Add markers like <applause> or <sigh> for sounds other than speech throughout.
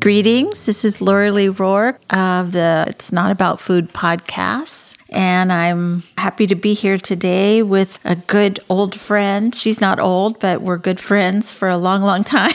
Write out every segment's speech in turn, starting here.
Greetings. This is Laura Lee Rourke of the It's Not About Food podcast. And I'm happy to be here today with a good old friend. She's not old, but we're good friends for a long, long <laughs> time.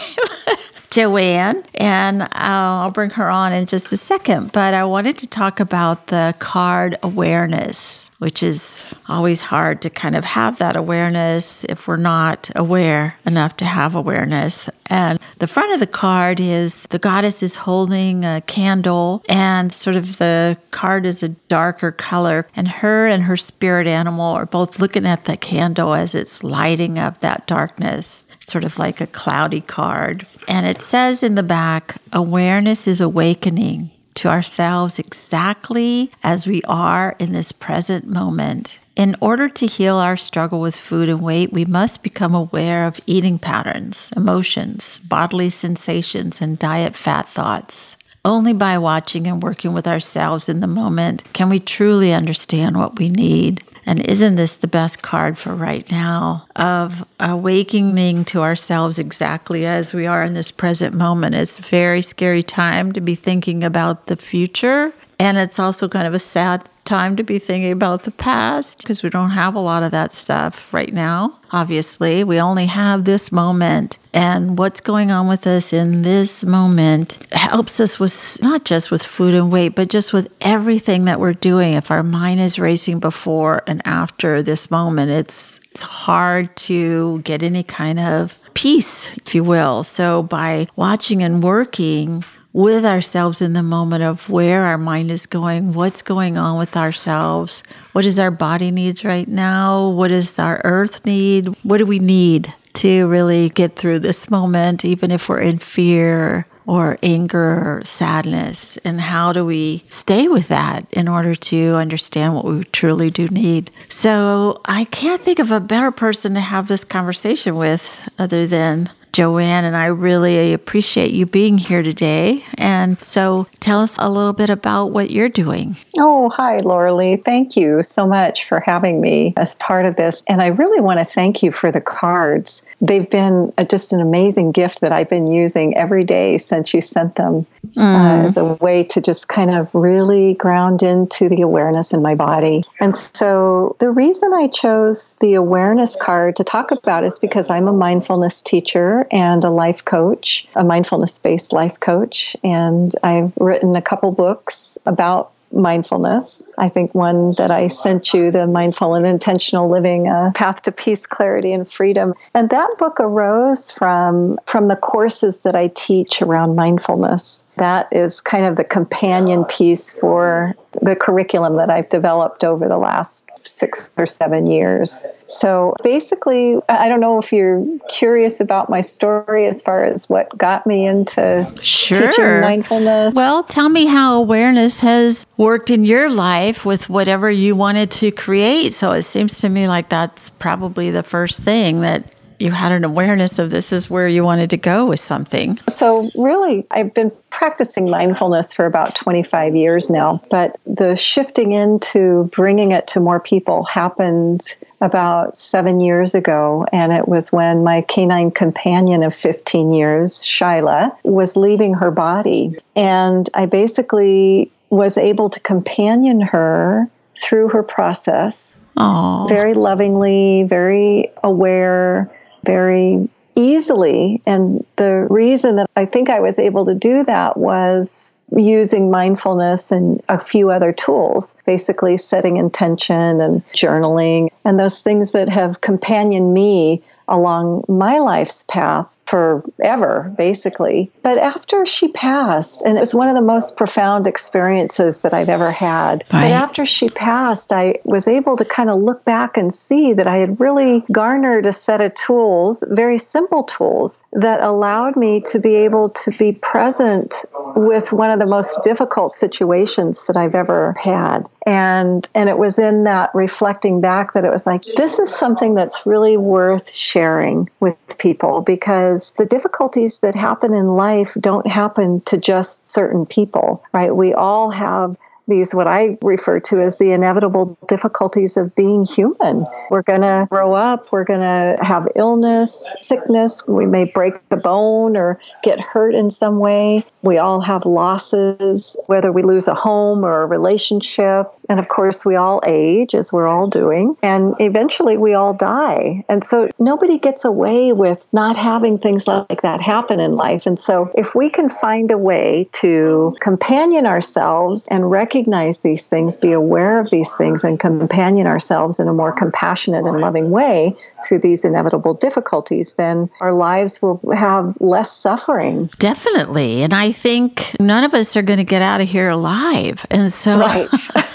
Joanne, and I'll bring her on in just a second. But I wanted to talk about the card awareness, which is always hard to kind of have that awareness if we're not aware enough to have awareness. And the front of the card is the goddess is holding a candle, and sort of the card is a darker color. And her and her spirit animal are both looking at the candle as it's lighting up that darkness, sort of like a cloudy card. And it says in the back, awareness is awakening to ourselves exactly as we are in this present moment. In order to heal our struggle with food and weight, we must become aware of eating patterns, emotions, bodily sensations, and diet fat thoughts. Only by watching and working with ourselves in the moment can we truly understand what we need. And isn't this the best card for right now of awakening to ourselves exactly as we are in this present moment? It's a very scary time to be thinking about the future. And it's also kind of a sad time to be thinking about the past because we don't have a lot of that stuff right now. Obviously, we only have this moment. And what's going on with us in this moment helps us with not just with food and weight, but just with everything that we're doing. If our mind is racing before and after this moment, it's it's hard to get any kind of peace, if you will. So by watching and working with ourselves in the moment of where our mind is going, what's going on with ourselves, what does our body needs right now, what does our earth need, what do we need to really get through this moment, even if we're in fear or anger or sadness, and how do we stay with that in order to understand what we truly do need? So I can't think of a better person to have this conversation with other than Joanne, and I really appreciate you being here today. And so tell us a little bit about what you're doing. Oh, hi, Laura Lee. Thank you so much for having me as part of this. And I really want to thank you for the cards. They've been just an amazing gift that I've been using every day since you sent them mm. uh, as a way to just kind of really ground into the awareness in my body. And so the reason I chose the awareness card to talk about is because I'm a mindfulness teacher and a life coach, a mindfulness based life coach. And I've written a couple books about mindfulness. I think one that I sent you, The Mindful and Intentional Living, A Path to Peace, Clarity, and Freedom. And that book arose from, from the courses that I teach around mindfulness that is kind of the companion piece for the curriculum that I've developed over the last six or seven years. So basically, I don't know if you're curious about my story as far as what got me into sure. teaching mindfulness. Well, tell me how awareness has worked in your life with whatever you wanted to create. So it seems to me like that's probably the first thing that you had an awareness of this is where you wanted to go with something. So, really, I've been practicing mindfulness for about 25 years now, but the shifting into bringing it to more people happened about seven years ago. And it was when my canine companion of 15 years, Shyla, was leaving her body. And I basically was able to companion her through her process. Aww. Very lovingly, very aware, very easily. And the reason that I think I was able to do that was using mindfulness and a few other tools, basically setting intention and journaling, and those things that have companioned me along my life's path forever, basically. But after she passed, and it was one of the most profound experiences that I've ever had. Right. But after she passed, I was able to kind of look back and see that I had really garnered a set of tools, very simple tools, that allowed me to be able to be present with one of the most difficult situations that I've ever had. And and it was in that reflecting back that it was like this is something that's really worth sharing with people because the difficulties that happen in life don't happen to just certain people, right? We all have these what I refer to as the inevitable difficulties of being human. We're going to grow up, we're going to have illness, sickness, we may break a bone or get hurt in some way. We all have losses, whether we lose a home or a relationship. And of course, we all age, as we're all doing. And eventually, we all die. And so, nobody gets away with not having things like that happen in life. And so, if we can find a way to companion ourselves and recognize these things, be aware of these things, and companion ourselves in a more compassionate and loving way through these inevitable difficulties, then our lives will have less suffering. Definitely. And I think none of us are going to get out of here alive. And so, <laughs> right,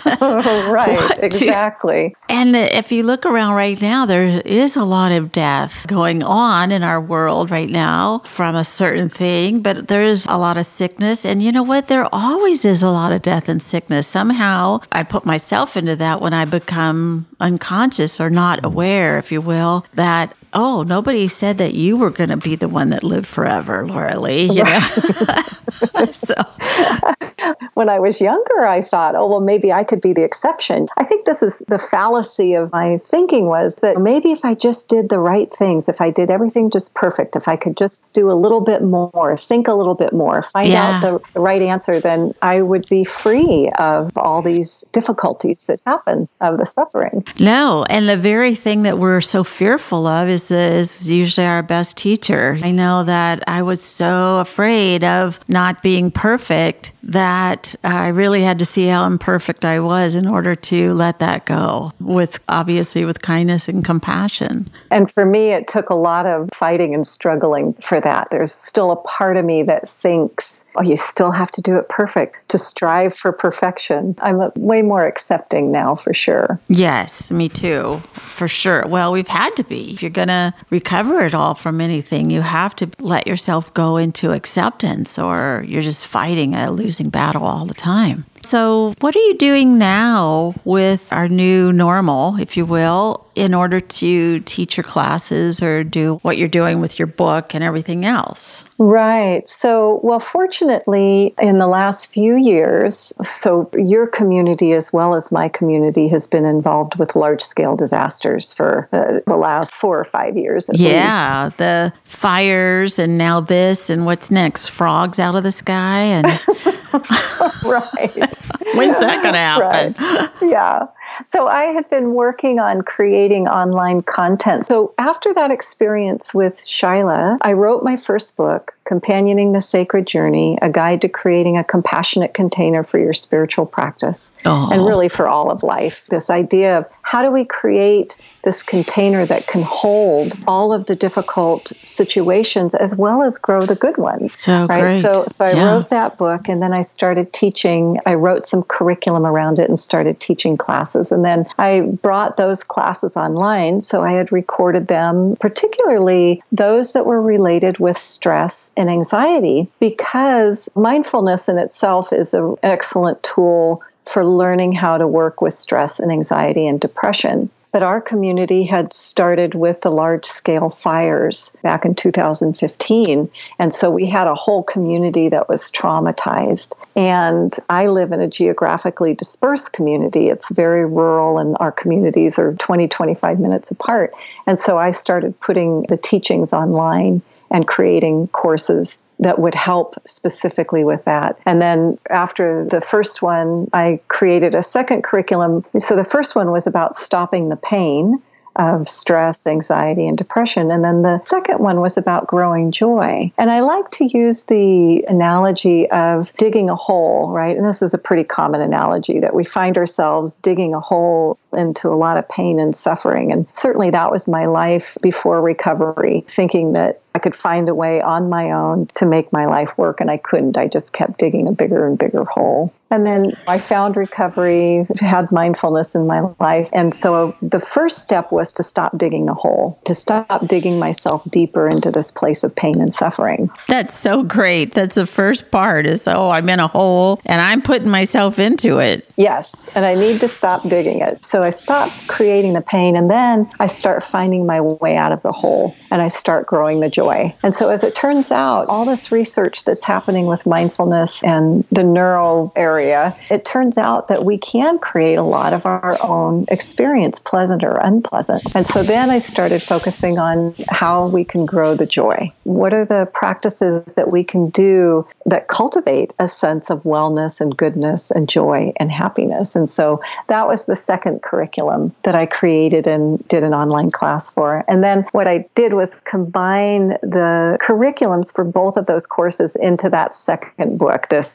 <laughs> right, <laughs> exactly. and if you look around right now, there is a lot of death going on in our world right now from a certain thing, but there is a lot of sickness. And you know what? There always is a lot of death and sickness. Somehow I put myself into that when I become unconscious or not aware, if you will, that oh, nobody said that you were going to be the one that lived forever, Laura Lee. You know, <laughs> so <laughs> when I was younger, I thought, oh, well, maybe I could be the exception. I think this is the fallacy of my thinking was that maybe if I just did the right things, if I did everything just perfect, if I could just do a little bit more, think a little bit more, find yeah. out the, the right answer, then I would be free of all these difficulties that happen, of the suffering. No, and the very thing that we're so fearful of is is, is usually our best teacher. I know that I was so afraid of not being perfect that I really had to see how imperfect I was in order to let that go with obviously with kindness and compassion. And for me, it took a lot of fighting and struggling for that. There's still a part of me that thinks, oh, you still have to do it perfect to strive for perfection. I'm way more accepting now for sure. Yes, me too, for sure. Well, we've had to be. If you're going to recover it all from anything, you have to let yourself go into acceptance or you're just fighting a losing losing battle all the time. So, what are you doing now with our new normal, if you will, in order to teach your classes or do what you're doing with your book and everything else? Right. So, well, fortunately, in the last few years, so your community as well as my community has been involved with large scale disasters for uh, the last four or five years. yeah. Least. The fires and now this and what's next? Frogs out of the sky and. <laughs> <laughs> right. When's that going to happen? Right. Yeah. So I had been working on creating online content. So after that experience with Shyla, I wrote my first book, Companioning the Sacred Journey, a guide to creating a compassionate container for your spiritual practice oh. and really for all of life. This idea of how do we create this container that can hold all of the difficult situations as well as grow the good ones. So right. Great. So so I yeah. wrote that book and then I started teaching. I wrote some curriculum around it and started teaching classes. And then I brought those classes online. So I had recorded them, particularly those that were related with stress and anxiety, because mindfulness in itself is an excellent tool for learning how to work with stress and anxiety and depression. But our community had started with the large scale fires back in 2015. And so we had a whole community that was traumatized. And I live in a geographically dispersed community. It's very rural, and our communities are 20, 25 minutes apart. And so I started putting the teachings online and creating courses that would help specifically with that. And then after the first one, I created a second curriculum. So the first one was about stopping the pain of stress, anxiety, and depression. And then the second one was about growing joy. And I like to use the analogy of digging a hole, right? And this is a pretty common analogy that we find ourselves digging a hole into a lot of pain and suffering. And certainly that was my life before recovery, thinking that could find a way on my own to make my life work, and I couldn't. I just kept digging a bigger and bigger hole. And then I found recovery, had mindfulness in my life. And so the first step was to stop digging the hole, to stop digging myself deeper into this place of pain and suffering. That's so great. That's the first part is, oh, I'm in a hole and I'm putting myself into it. Yes. And I need to stop digging it. So I stop creating the pain and then I start finding my way out of the hole and I start growing the joy. And so as it turns out, all this research that's happening with mindfulness and the neural area area, it turns out that we can create a lot of our own experience, pleasant or unpleasant. And so then I started focusing on how we can grow the joy. What are the practices that we can do that cultivate a sense of wellness and goodness and joy and happiness? And so that was the second curriculum that I created and did an online class for. And then what I did was combine the curriculums for both of those courses into that second book, this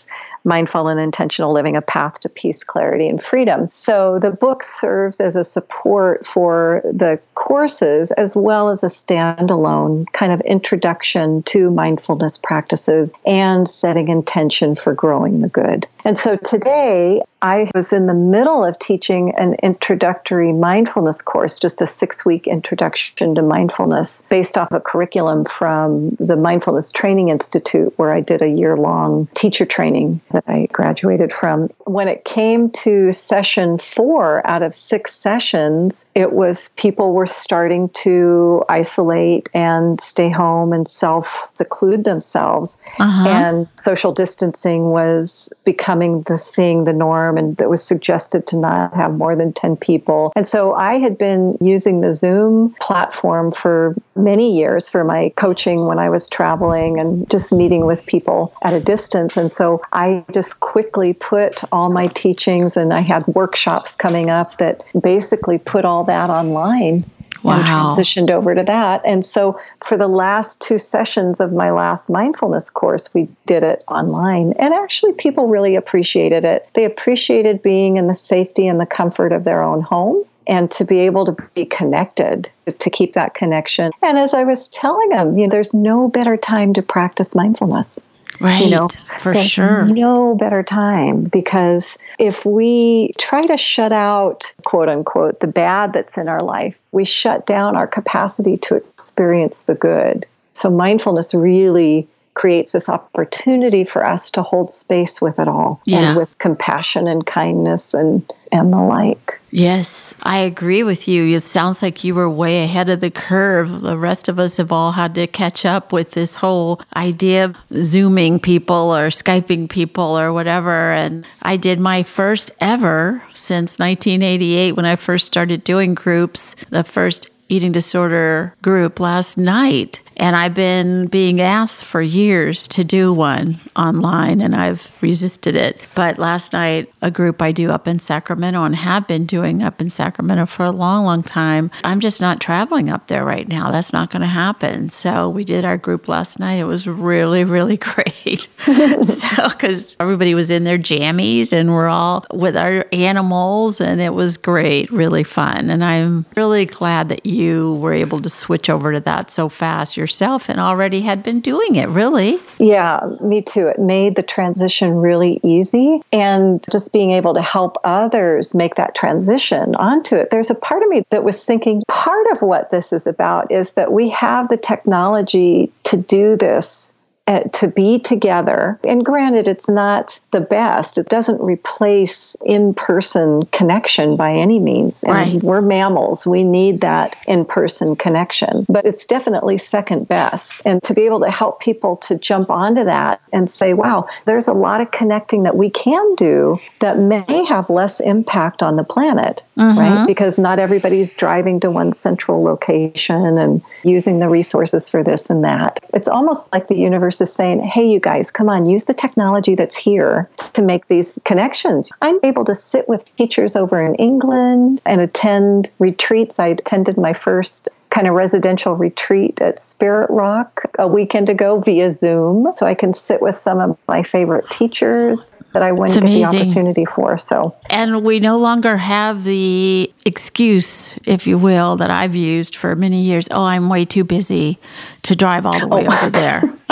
Mindful and Intentional Living A Path to Peace, Clarity, and Freedom. So the book serves as a support for the courses as well as a standalone kind of introduction to mindfulness practices and setting intention for growing the good. And so today, I was in the middle of teaching an introductory mindfulness course, just a six week introduction to mindfulness based off a curriculum from the Mindfulness Training Institute, where I did a year long teacher training that I graduated from. When it came to session four out of six sessions, it was people were starting to isolate and stay home and self seclude themselves. Uh-huh. And social distancing was becoming the thing, the norm, and that was suggested to not have more than 10 people. And so I had been using the Zoom platform for many years for my coaching when I was traveling and just meeting with people at a distance. And so I just quickly put all my teachings and I had workshops coming up that basically put all that online wow. and transitioned over to that. And so for the last two sessions of my last mindfulness course, we did it online. And actually, people really appreciated it. They appreciated being in the safety and the comfort of their own home and to be able to be connected, to keep that connection. And as I was telling them, you know, there's no better time to practice mindfulness. Right. You know, for sure. No better time because if we try to shut out, quote unquote, the bad that's in our life, we shut down our capacity to experience the good. So mindfulness really creates this opportunity for us to hold space with it all yeah. and with compassion and kindness and and the like. Yes, I agree with you. It sounds like you were way ahead of the curve. The rest of us have all had to catch up with this whole idea of Zooming people or Skyping people or whatever. And I did my first ever since 1988 when I first started doing groups, the first eating disorder group last night. And I've been being asked for years to do one online and I've resisted it. But last night, a group I do up in Sacramento and have been doing up in Sacramento for a long, long time. I'm just not traveling up there right now. That's not going to happen. So we did our group last night. It was really, really <laughs> great. so, because everybody was in their jammies and we're all with our animals and it was great, really fun. And I'm really glad that you were able to switch over to that so fast. You're yourself and already had been doing it, really. Yeah, me too. It made the transition really easy. And just being able to help others make that transition onto it. There's a part of me that was thinking part of what this is about is that we have the technology to do this to be together. And granted, it's not the best. It doesn't replace in-person connection by any means. And right. we're mammals. We need that in-person connection. But it's definitely second best. And to be able to help people to jump onto that and say, wow, there's a lot of connecting that we can do that may have less impact on the planet, uh-huh. right? Because not everybody's driving to one central location and using the resources for this and that. It's almost like the universe versus saying, hey, you guys, come on, use the technology that's here to make these connections. I'm able to sit with teachers over in England and attend retreats. I attended my first kind of residential retreat at Spirit Rock a weekend ago via Zoom. So I can sit with some of my favorite teachers that I wouldn't get the opportunity for. So, and we no longer have the excuse, if you will, that I've used for many years. Oh, I'm way too busy to drive all the oh, way oh. over there. <laughs>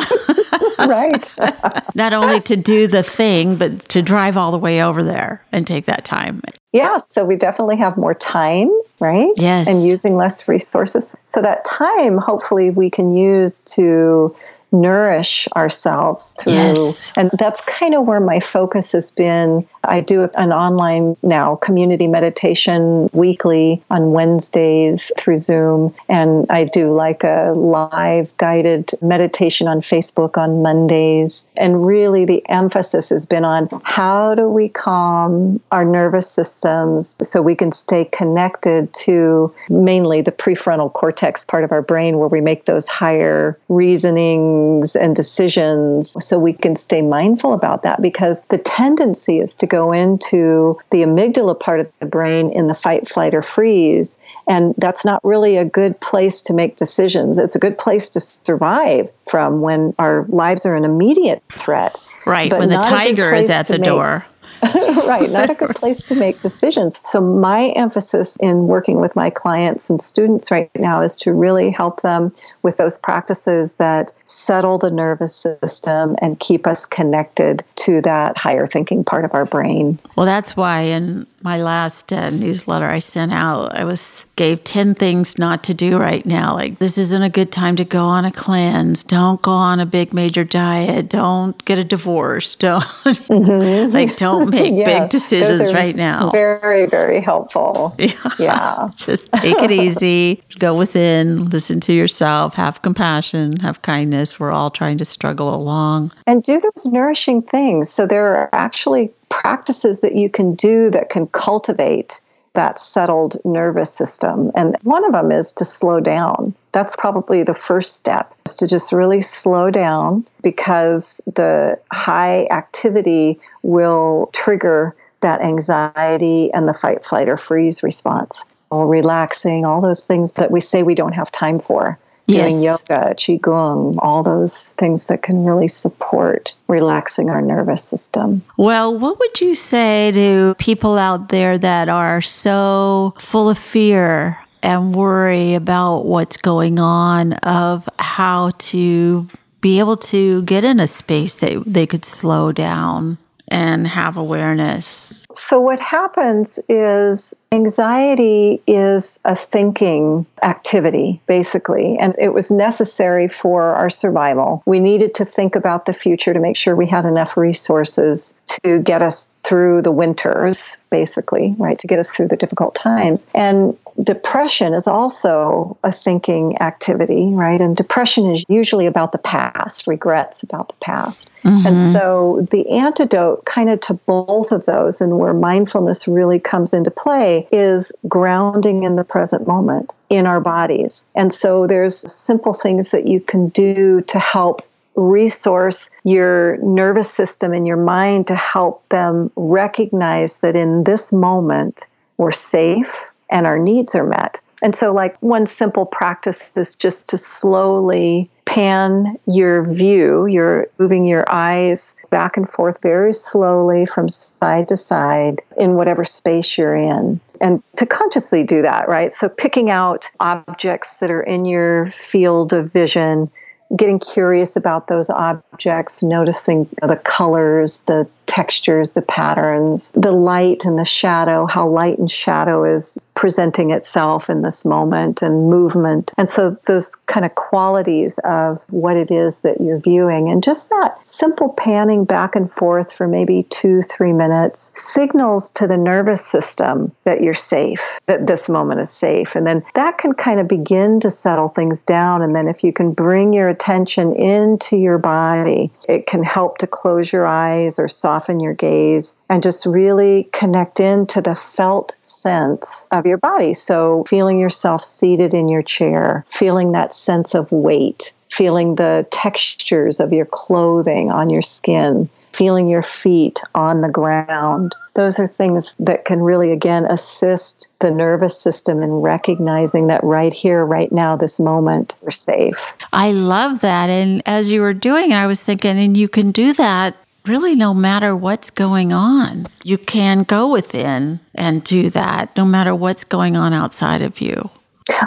right. <laughs> Not only to do the thing, but to drive all the way over there and take that time. Yeah, so we definitely have more time, right? Yes. And using less resources. So that time, hopefully, we can use to nourish ourselves through. Yes. And that's kind of where my focus has been. I do an online now community meditation weekly on Wednesdays through Zoom. And I do like a live guided meditation on Facebook on Mondays. And really, the emphasis has been on how do we calm our nervous systems so we can stay connected to mainly the prefrontal cortex part of our brain where we make those higher reasoning and decisions so we can stay mindful about that because the tendency is to go into the amygdala part of the brain in the fight, flight, or freeze. And that's not really a good place to make decisions. It's a good place to survive from when our lives are an immediate threat. Right, when the tiger is at the door. <laughs> right, not a good <laughs> place to make decisions. So, my emphasis in working with my clients and students right now is to really help them with those practices that settle the nervous system and keep us connected to that higher thinking part of our brain. Well, that's why in my last uh, newsletter I sent out, I was gave 10 things not to do right now. Like this isn't a good time to go on a cleanse. Don't go on a big major diet. Don't get a divorce. <laughs> Don't mm-hmm. like don't <laughs> make big decisions right now. Very very helpful. Yeah. yeah. <laughs> Just take it easy. Go within, listen to yourself, have compassion, have kindness. We're all trying to struggle along. And do those nourishing things. So there are actually practices that you can do that can cultivate that settled nervous system. And one of them is to slow down. That's probably the first step, is to just really slow down because the high activity will trigger that anxiety and the fight, flight, or freeze response. All relaxing, all those things that we say we don't have time for yes. doing yoga, qigong, all those things that can really support relaxing our nervous system. Well, what would you say to people out there that are so full of fear and worry about what's going on of how to be able to get in a space that they could slow down and have awareness? So, what happens is anxiety is a thinking activity, basically, and it was necessary for our survival. We needed to think about the future to make sure we had enough resources to get us through the winters, basically, right, to get us through the difficult times. And depression is also a thinking activity, right? And depression is usually about the past, regrets about the past. Mm-hmm. And so the antidote kind of to both of those and where mindfulness really comes into play is grounding in the present moment in our bodies. And so there's simple things that you can do to help resource your nervous system and your mind to help them recognize that in this moment we're safe and our needs are met. And so, like, one simple practice is just to slowly pan your view. You're moving your eyes back and forth very slowly from side to side in whatever space you're in. And to consciously do that, right? So, picking out objects that are in your field of vision getting curious about those objects, noticing the colors, the textures, the patterns, the light and the shadow, how light and shadow is presenting itself in this moment and movement. And so those kind of qualities of what it is that you're viewing and just that simple panning back and forth for maybe two, three minutes signals to the nervous system that you're safe, that this moment is safe. And then that can kind of begin to settle things down. And then if you can bring your attention into your body, it can help to close your eyes or soften your gaze and just really connect into the felt sense of your body. So, feeling yourself seated in your chair, feeling that sense of weight, feeling the textures of your clothing on your skin, feeling your feet on the ground. Those are things that can really, again, assist the nervous system in recognizing that right here, right now, this moment, we're safe. I love that. And as you were doing, I was thinking, and you can do that really no matter what's going on, you can go within and do that no matter what's going on outside of you.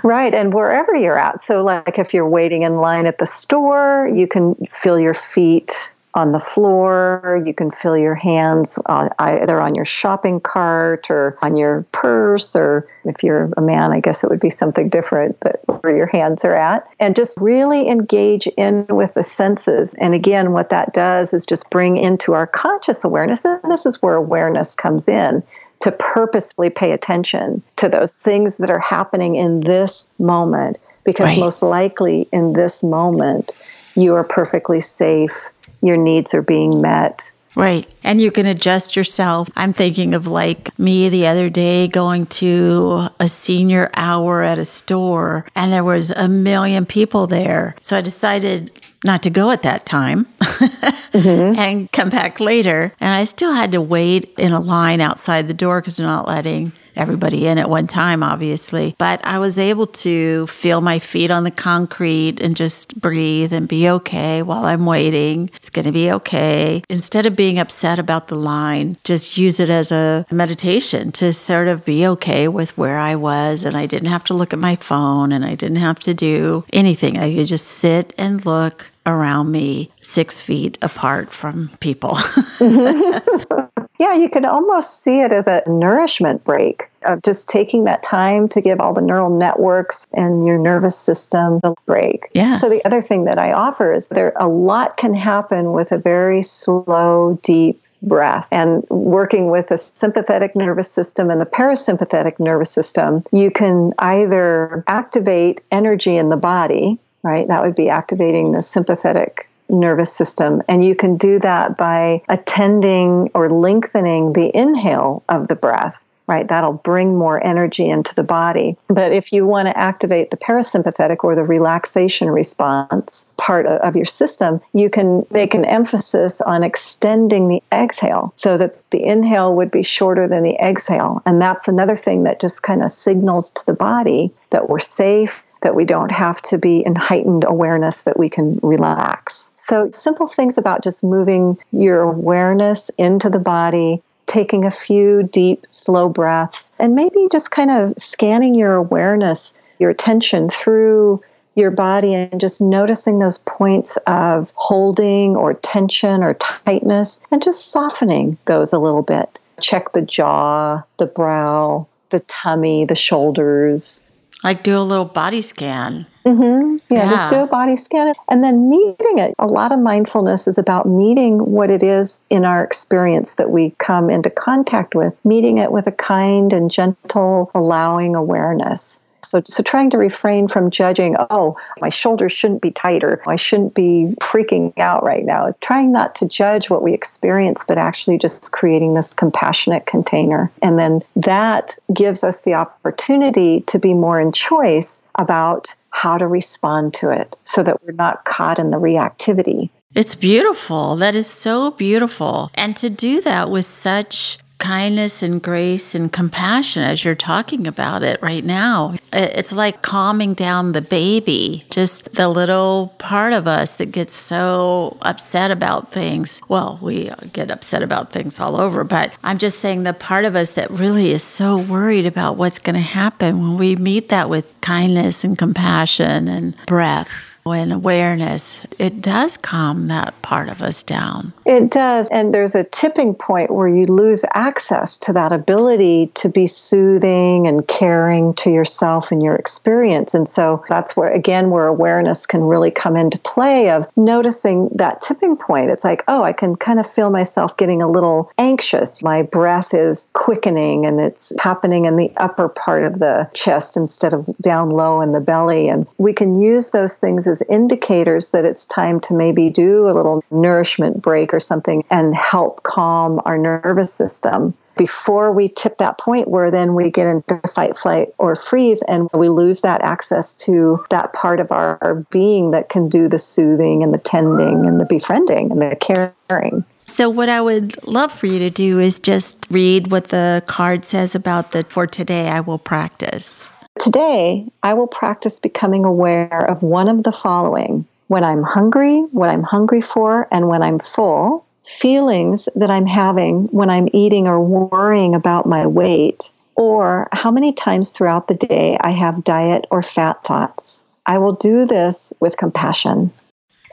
Right. And wherever you're at. So, like if you're waiting in line at the store, you can feel your feet on the floor. You can feel your hands on, either on your shopping cart or on your purse, or if you're a man, I guess it would be something different that where your hands are at. And just really engage in with the senses. And again, what that does is just bring into our conscious awareness, and this is where awareness comes in to purposefully pay attention to those things that are happening in this moment because right. most likely in this moment you are perfectly safe your needs are being met Right. And you can adjust yourself. I'm thinking of like me the other day going to a senior hour at a store and there was a million people there. So I decided not to go at that time <laughs> mm-hmm. and come back later. And I still had to wait in a line outside the door because they're not letting everybody in at one time, obviously. But I was able to feel my feet on the concrete and just breathe and be okay while I'm waiting. It's going to be okay. Instead of being upset about the line, just use it as a meditation to sort of be okay with where I was. And I didn't have to look at my phone and I didn't have to do anything. I could just sit and look around me six feet apart from people. <laughs> <laughs> Yeah, you can almost see it as a nourishment break of just taking that time to give all the neural networks and your nervous system a break. Yeah. So the other thing that I offer is there a lot can happen with a very slow, deep breath and working with the sympathetic nervous system and the parasympathetic nervous system, you can either activate energy in the body, right? That would be activating the sympathetic nervous system. And you can do that by attending or lengthening the inhale of the breath. Right, that'll bring more energy into the body. But if you want to activate the parasympathetic or the relaxation response part of your system, you can make an emphasis on extending the exhale so that the inhale would be shorter than the exhale. And that's another thing that just kind of signals to the body that we're safe, that we don't have to be in heightened awareness, that we can relax. So, simple things about just moving your awareness into the body, taking a few deep, slow breaths, and maybe just kind of scanning your awareness, your attention through your body and just noticing those points of holding or tension or tightness and just softening those a little bit. Check the jaw, the brow, the tummy, the shoulders, like do a little body scan. Mm-hmm. Yeah, yeah, just do a body scan and then meeting it. A lot of mindfulness is about meeting what it is in our experience that we come into contact with, meeting it with a kind and gentle, allowing awareness. So, so trying to refrain from judging, oh, my shoulders shouldn't be tighter. I shouldn't be freaking out right now. Trying not to judge what we experience, but actually just creating this compassionate container. And then that gives us the opportunity to be more in choice about how to respond to it so that we're not caught in the reactivity. It's beautiful. That is so beautiful. And to do that with such kindness and grace and compassion as you're talking about it right now. It's like calming down the baby, just the little part of us that gets so upset about things. Well, we get upset about things all over, but I'm just saying the part of us that really is so worried about what's going to happen when we meet that with kindness and compassion and breath and awareness, it does calm that part of us down. It does. And there's a tipping point where you lose access to that ability to be soothing and caring to yourself and your experience. And so that's where, again, where awareness can really come into play of noticing that tipping point. It's like, oh, I can kind of feel myself getting a little anxious. My breath is quickening and it's happening in the upper part of the chest instead of down low in the belly. And we can use those things as as indicators that it's time to maybe do a little nourishment break or something and help calm our nervous system before we tip that point where then we get into fight, flight, or freeze and we lose that access to that part of our, our being that can do the soothing and the tending and the befriending and the caring. So, what I would love for you to do is just read what the card says about the for today I will practice. Today, I will practice becoming aware of one of the following when I'm hungry, what I'm hungry for, and when I'm full, feelings that I'm having when I'm eating or worrying about my weight, or how many times throughout the day I have diet or fat thoughts. I will do this with compassion.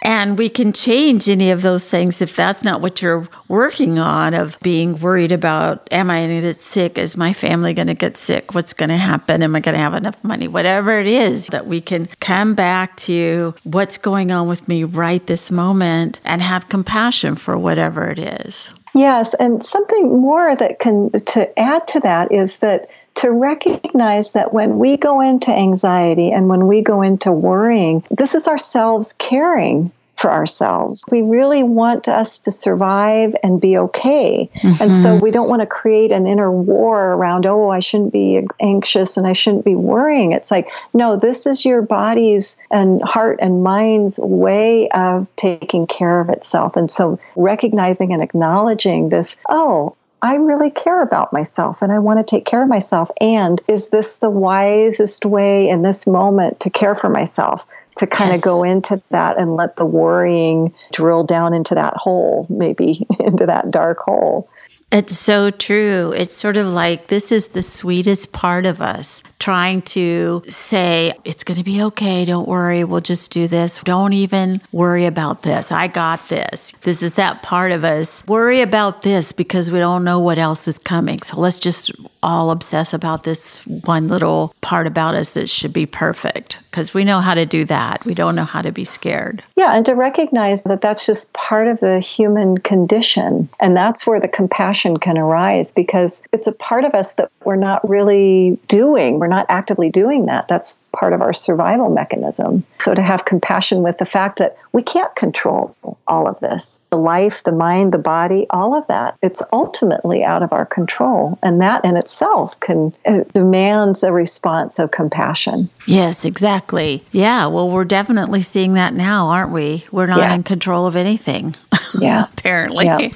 And we can change any of those things if that's not what you're working on of being worried about am I going to get sick? Is my family going to get sick? What's going to happen? Am I going to have enough money? Whatever it is, that we can come back to what's going on with me right this moment and have compassion for whatever it is. Yes, and something more that can to add to that is that to recognize that when we go into anxiety and when we go into worrying, this is ourselves caring for ourselves. We really want us to survive and be okay. Mm-hmm. And so mm-hmm. we don't want to create an inner war around, oh, I shouldn't be anxious and I shouldn't be worrying. It's like, no, this is your body's and heart and mind's way of taking care of itself. And so recognizing and acknowledging this, oh, I really care about myself and I want to take care of myself. And is this the wisest way in this moment to care for myself? To kind yes. of go into that and let the worrying drill down into that hole, maybe <laughs> into that dark hole. It's so true. It's sort of like this is the sweetest part of us trying to say, it's going to be okay. Don't worry. We'll just do this. Don't even worry about this. I got this. This is that part of us. Worry about this because we don't know what else is coming. So let's just all obsess about this one little part about us that should be perfect because we know how to do that. We don't know how to be scared. Yeah, and to recognize that that's just part of the human condition. And that's where the compassion can arise because it's a part of us that we're not really doing. We're not actively doing that. That's part of our survival mechanism. So to have compassion with the fact that we can't control all of this the life, the mind, the body, all of that, it's ultimately out of our control. And that in itself can uh, demands a response of compassion. Yes, exactly. Yeah, well, we're definitely seeing that now, aren't we? We're not yes. in control of anything. Yeah. <laughs> apparently. Yeah.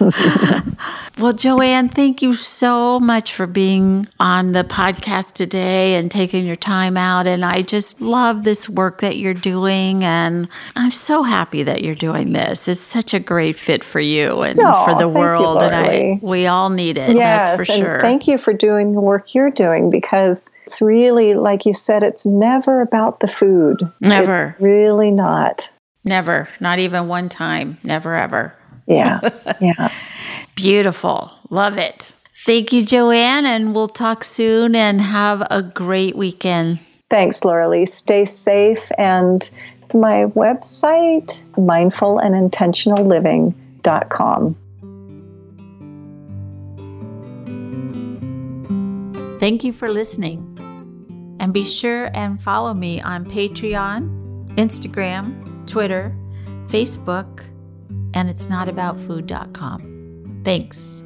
<laughs> well, Joanne, thank you so much for being on the podcast today and taking your time out. And I just love this work that you're doing. And I'm so happy that you're doing this. It's such a great fit for you and oh, for the world. You, and I, we all need it. Yes, that's for sure. thank you for doing the work you're doing because it's really, like you said, it's never about the food. Never. It's really not. Never. Not even one time. Never ever. Yeah. <laughs> Yeah. Beautiful. Love it. Thank you, Joanne, and we'll talk soon and have a great weekend. Thanks, Laura Lee. Stay safe. And my website, mindfulandintentionalliving.com. Thank you for listening. And be sure and follow me on Patreon, Instagram, Twitter, Facebook, and it's not about food.com. Thanks.